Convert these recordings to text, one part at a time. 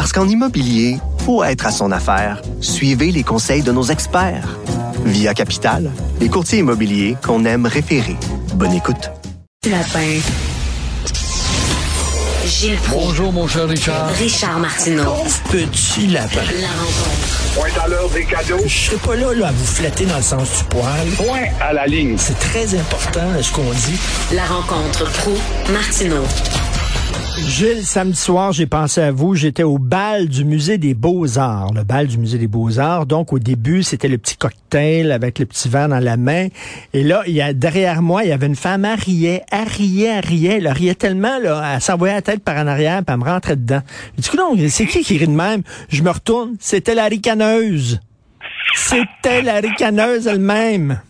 Parce qu'en immobilier, faut être à son affaire. Suivez les conseils de nos experts. Via Capital, les courtiers immobiliers qu'on aime référer. Bonne écoute. Lapin. Gilles Proulx. Bonjour, mon cher Richard. Richard Martineau. Petit lapin. La rencontre. Point à l'heure des cadeaux. Je serai pas là, là à vous flatter dans le sens du poil. Point à la ligne. C'est très important, ce qu'on dit. La rencontre pro martineau Gilles, samedi soir, j'ai pensé à vous. J'étais au bal du musée des Beaux-Arts. Le bal du musée des Beaux-Arts. Donc, au début, c'était le petit cocktail avec le petit verre dans la main. Et là, y a, derrière moi, il y avait une femme, elle riait, elle riait, elle riait. Elle riait tellement, là, elle s'envoyait la tête par en arrière, puis elle me rentrait dedans. Du coup, non, c'est qui qui rit de même? Je me retourne, c'était la ricaneuse. C'était la ricaneuse elle-même.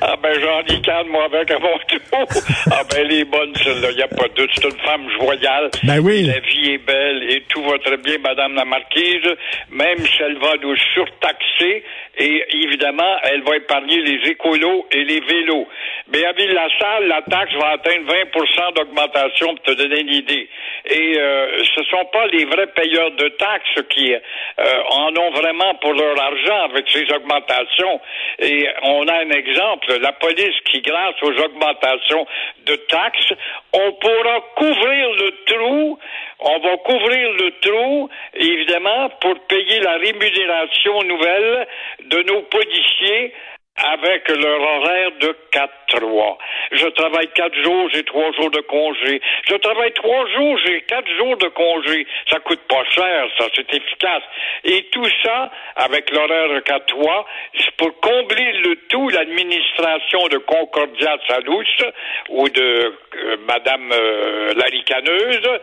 Ah ben j'en ricane moi avec à mon tour. Ah ben elle est bonne celle-là, a pas de doute. C'est une femme joyale. Ben oui. La vie est belle et tout va très bien, Madame la Marquise. Même si elle va nous surtaxer et évidemment, elle va épargner les écolos et les vélos. Mais à Ville-la-Salle, la taxe va atteindre 20 d'augmentation pour te donner une idée. Et euh, ce sont pas les vrais payeurs de taxes qui euh, en ont vraiment pour leur argent avec ces augmentations. Et on a un exemple, la police qui, grâce aux augmentations de taxes, on pourra couvrir le trou, on va couvrir le trou, évidemment, pour payer la rémunération nouvelle de nos policiers avec leur horaire de 4-3. Je travaille quatre jours, j'ai trois jours de congé. Je travaille trois jours, j'ai quatre jours de congé. Ça coûte pas cher, ça, c'est efficace. Et tout ça, avec l'horaire de 4-3, c'est pour combler le tout, l'administration de Concordia Salouche ou de euh, Madame euh, la ricaneuse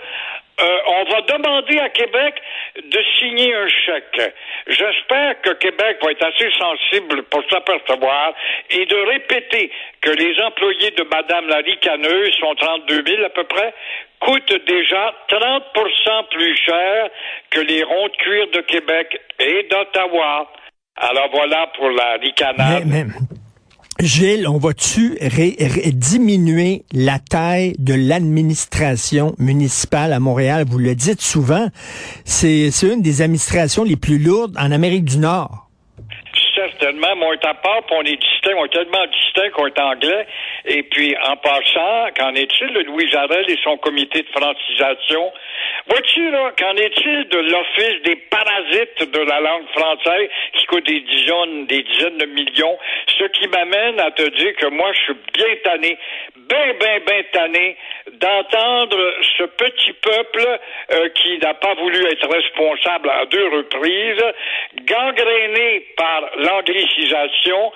euh, on va demander à Québec de signer un chèque. J'espère que Québec va être assez sensible pour s'apercevoir et de répéter que les employés de Madame la ricaneuse sont 32 000 à peu près, coûtent déjà 30% plus cher que les ronds de cuir de Québec et d'Ottawa. Alors voilà pour la ricanade. Gilles, on va-tu diminuer la taille de l'administration municipale à Montréal? Vous le dites souvent, c'est une des administrations les plus lourdes en Amérique du Nord. Certainement, mais part, on est distinct, on est tellement distinct qu'on est anglais. Et puis, en passant, qu'en est-il de Louis Jarel et son comité de francisation? Vois-tu, là, qu'en est-il de l'Office des parasites de la langue française qui coûte des dizaines, des dizaines de millions? Ce qui m'amène à te dire que moi, je suis bien tanné, bien, bien, bien tanné d'entendre ce petit peuple euh, qui n'a pas voulu être responsable à deux reprises, gangréné par l'anglicisation.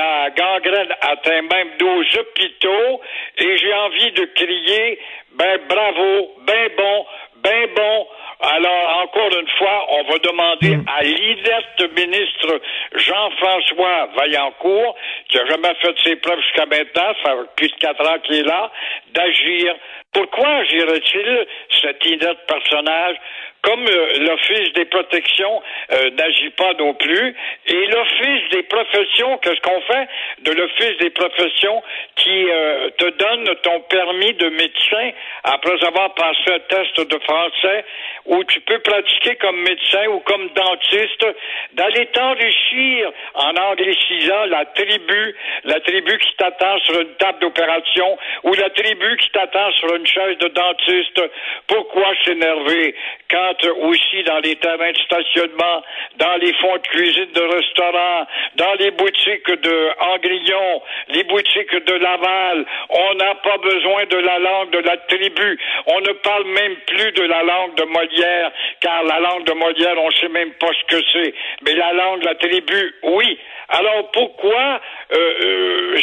La gangrène atteint même deux hôpitaux et j'ai envie de crier, ben bravo, ben bon, ben bon. Alors, encore une fois, on va demander à l'inerte ministre Jean-François Vaillancourt, qui a jamais fait ses preuves jusqu'à maintenant, ça fait plus de quatre ans qu'il est là, d'agir. Pourquoi agirait-il cet inerte personnage comme euh, l'Office des protections euh, n'agit pas non plus, et l'Office des professions, qu'est-ce qu'on fait de l'Office des professions qui euh, te donne ton permis de médecin après avoir passé un test de français où tu peux pratiquer comme médecin ou comme dentiste, d'aller t'enrichir en anglicisant la tribu, la tribu qui t'attend sur une table d'opération ou la tribu qui t'attend sur une chaise de dentiste. Pourquoi s'énerver quand aussi dans les terrains de stationnement, dans les fonds de cuisine de restaurants, dans les boutiques de Angrillon, les boutiques de Laval, on n'a pas besoin de la langue de la tribu. On ne parle même plus de la langue de Molière, car la langue de Molière, on sait même pas ce que c'est. Mais la langue de la tribu, oui. Alors pourquoi euh, euh,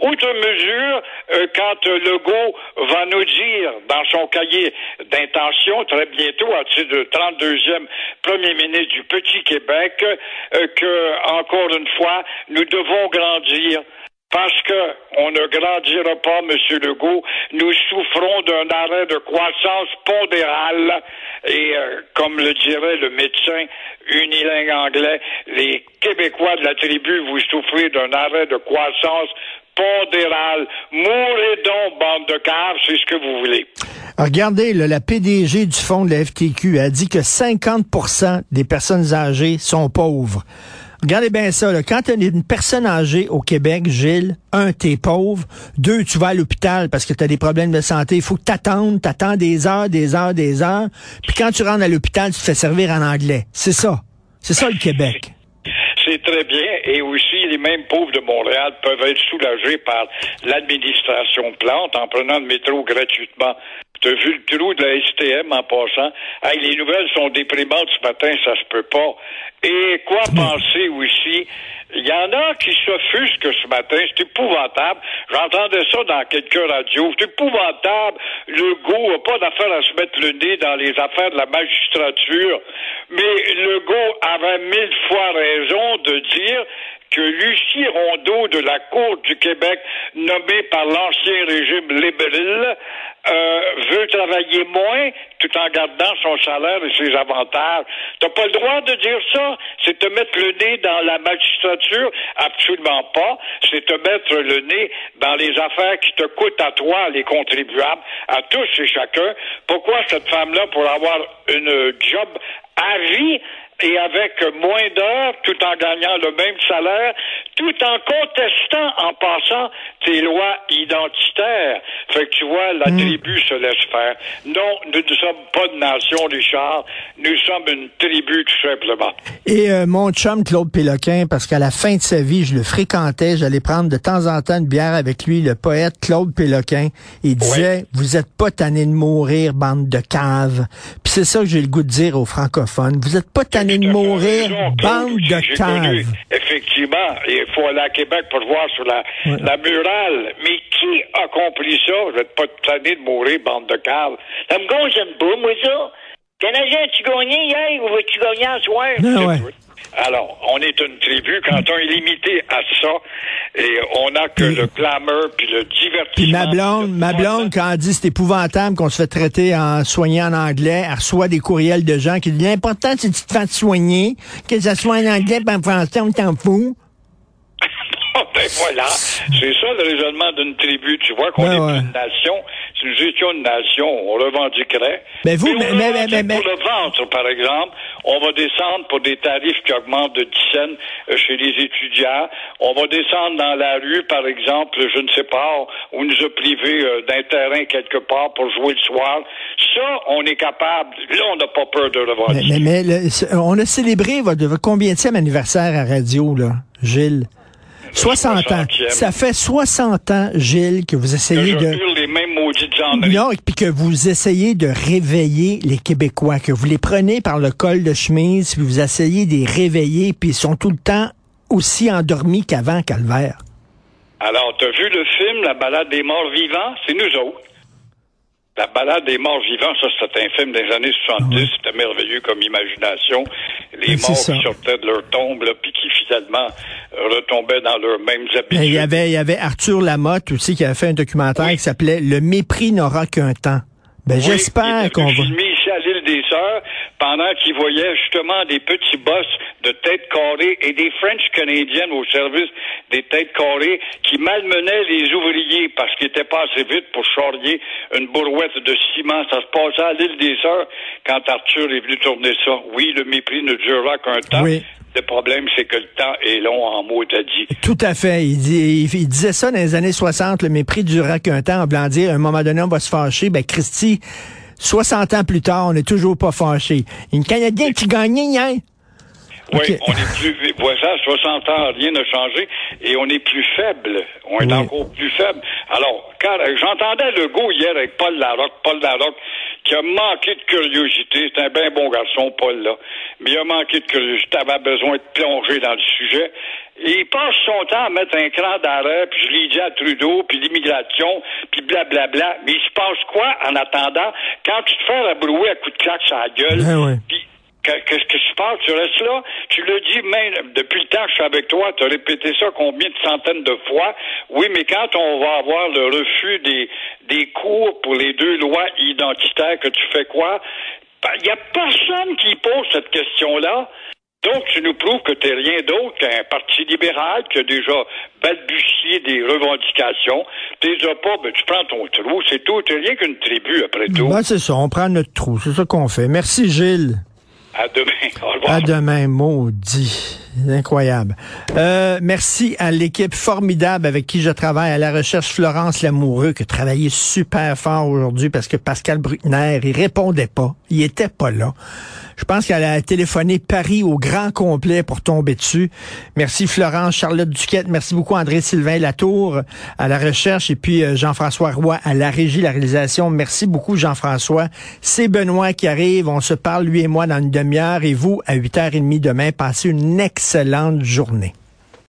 Outre mesure, euh, quand euh, Legault va nous dire dans son cahier d'intention, très bientôt, à titre de 32e premier ministre du Petit Québec, euh, que, encore une fois, nous devons grandir parce que on ne grandira pas, M. Legault. Nous souffrons d'un arrêt de croissance pondérale. Et euh, comme le dirait le médecin unilingue anglais, les Québécois de la tribu, vous souffrez d'un arrêt de croissance pondérale. Mourez donc, bande de caves, c'est ce que vous voulez. Regardez, la PDG du fonds de la FTQ a dit que 50% des personnes âgées sont pauvres. Regardez bien ça. Quand tu es une personne âgée au Québec, Gilles, un, t'es pauvre. Deux, tu vas à l'hôpital parce que tu as des problèmes de santé. Il faut que t'attendes, t'attends des heures, des heures, des heures. Puis quand tu rentres à l'hôpital, tu te fais servir en anglais. C'est ça. C'est ça le Québec. C'est très bien. Et aussi, les mêmes pauvres de Montréal peuvent être soulagés par l'administration Plante en prenant le métro gratuitement. T'as vu le trou de la STM en passant? Hey, les nouvelles sont déprimantes ce matin, ça se peut pas. Et quoi penser aussi? Il y en a qui s'offusquent ce matin, c'est épouvantable. J'entendais ça dans quelques radios. C'est épouvantable. Le go n'a pas d'affaire à se mettre le nez dans les affaires de la magistrature. Mais le go avait mille fois raison de dire que Lucie Rondeau de la Cour du Québec, nommée par l'ancien régime libéral, euh, veut travailler moins tout en gardant son salaire et ses avantages. T'as pas le droit de dire ça. C'est te mettre le nez dans la magistrature? Absolument pas. C'est te mettre le nez dans les affaires qui te coûtent à toi, les contribuables, à tous et chacun. Pourquoi cette femme-là, pour avoir une job à vie, et avec moins d'heures, tout en gagnant le même salaire, tout en contestant, en passant, tes lois identitaires. Fait que tu vois, la Hmm. tribu se laisse faire. Non, nous ne sommes pas de nation, Richard. Nous sommes une tribu, tout simplement. Et euh, mon chum Claude Péloquin, parce qu'à la fin de sa vie, je le fréquentais, j'allais prendre de temps en temps une bière avec lui, le poète Claude Péloquin. Il disait, vous êtes pas tanné de mourir, bande de caves. Puis c'est ça que j'ai le goût de dire aux francophones. Vous êtes pas tanné de mourir, bande de caves. Effectivement, il faut aller à Québec pour voir sur la, la murale. Mais qui a compris ça? Je vais pas te tanner de mourir, bande de caves. Ça me gonne pas, moi, ça. Canadien, tu gagné hier ou vas-tu gagner ce soir? Ah ouais. Alors, on est une tribu. Quand on est limité à ça, et on n'a que Puis- le clameur puis le divertissement. Puis ma blonde, ma blonde, quand elle dit c'est épouvantable qu'on se fait traiter en soignant en anglais, elle reçoit des courriels de gens qui disent l'important c'est que tu te fasses soigner, que ça soit en anglais pas en français, on t'en fout. ben voilà, c'est ça le raisonnement d'une tribu. Tu vois qu'on Ouais, est ouais. une nation. Nous étions une nation, on revendiquerait. Mais vous, on mais- mais- mais- mais- pour le ventre, par exemple, on va descendre pour des tarifs qui augmentent de 10 cents euh, chez les étudiants. On va descendre dans la rue, par exemple, je ne sais pas, où nous a privé euh, d'un terrain quelque part pour jouer le soir. Ça, on est capable. Là, on n'a pas peur de revendiquer. mais, mais le- on a célébré votre, votre combienième anniversaire à radio, là, Gilles? 60 ans. 60e. Ça fait 60 ans, Gilles, que vous essayez de... mêmes maudites enneries. Non, et puis que vous essayez de réveiller les Québécois, que vous les prenez par le col de chemise, puis vous essayez de les réveiller, puis ils sont tout le temps aussi endormis qu'avant, Calvaire. Alors, t'as vu le film La balade des morts vivants? C'est nous autres. La balade des morts vivants, ça, c'était un film des années 70. C'était merveilleux comme imagination. Les C'est morts qui sortaient de leur tombe, là, puis qui finalement retombaient dans leurs mêmes habitudes. Il y avait, il y avait Arthur Lamotte aussi qui avait fait un documentaire Oui. qui s'appelait Le mépris n'aura qu'un temps. Ben, Oui, j'espère qu'on va... des Sœurs pendant qu'il voyait justement des petits boss de têtes carrées et des French canadiennes au service des têtes carrées qui malmenaient les ouvriers parce qu'ils étaient pas assez vite pour charrier une bourrouette de ciment. Ça se passait à l'île des Sœurs quand Arthur est venu tourner ça. Oui, le mépris ne durera qu'un temps. Oui. Le problème, c'est que le temps est long en mots t'as dit. Tout à fait. Il, dit- il- il disait ça dans les années 60, le mépris durera qu'un temps, en blanc dire, à un moment donné, on va se fâcher. Ben, Christy, 60 ans plus tard, on n'est toujours pas fâché. Une Canadien qui gagnait hier. Oui, on est plus, voilà, 60 ans, rien n'a changé, et on est plus faible. On est Oui. encore plus faible. Alors, euh, j'entendais Legault hier avec Paul Larocque, Paul Larocque, qui a manqué de curiosité. C'est un bien bon garçon, Paul, là. Mais il a manqué de curiosité, avait besoin de plonger dans le sujet. Et il passe son temps à mettre un cran d'arrêt, puis je l'ai dit à Trudeau, puis l'immigration, puis blablabla. Mais il se passe quoi en attendant? Quand tu te fais rabrouer à coups de claque sur la gueule, Ben ouais. puis Qu'est-ce que se passe? Tu restes là? Tu le dis même depuis le temps que je suis avec toi, tu as répété ça combien de centaines de fois? Oui, mais quand on va avoir le refus des, des cours pour les deux lois identitaires, que tu fais quoi? Il n'y a personne qui pose cette question-là. Donc, tu nous prouves que tu n'es rien d'autre qu'un parti libéral qui a déjà balbutié des revendications. Tu les as pas, ben, tu prends ton trou, c'est tout. Tu rien qu'une tribu, après tout. Ben, c'est ça, on prend notre trou, c'est ça qu'on fait. Merci Gilles. À demain. À demain, maudit. Incroyable. Euh, merci à l'équipe formidable avec qui je travaille à la recherche Florence Lamoureux qui a travaillé super fort aujourd'hui parce que Pascal Bruckner, il répondait pas. Il était pas là. Je pense qu'elle a téléphoné Paris au grand complet pour tomber dessus. Merci Florence, Charlotte Duquette, merci beaucoup André-Sylvain Latour à la recherche et puis euh, Jean-François Roy à la régie, la réalisation. Merci beaucoup Jean-François. C'est Benoît qui arrive. On se parle lui et moi dans une demi-heure et vous à 8h30 demain. Passez une excellente journée.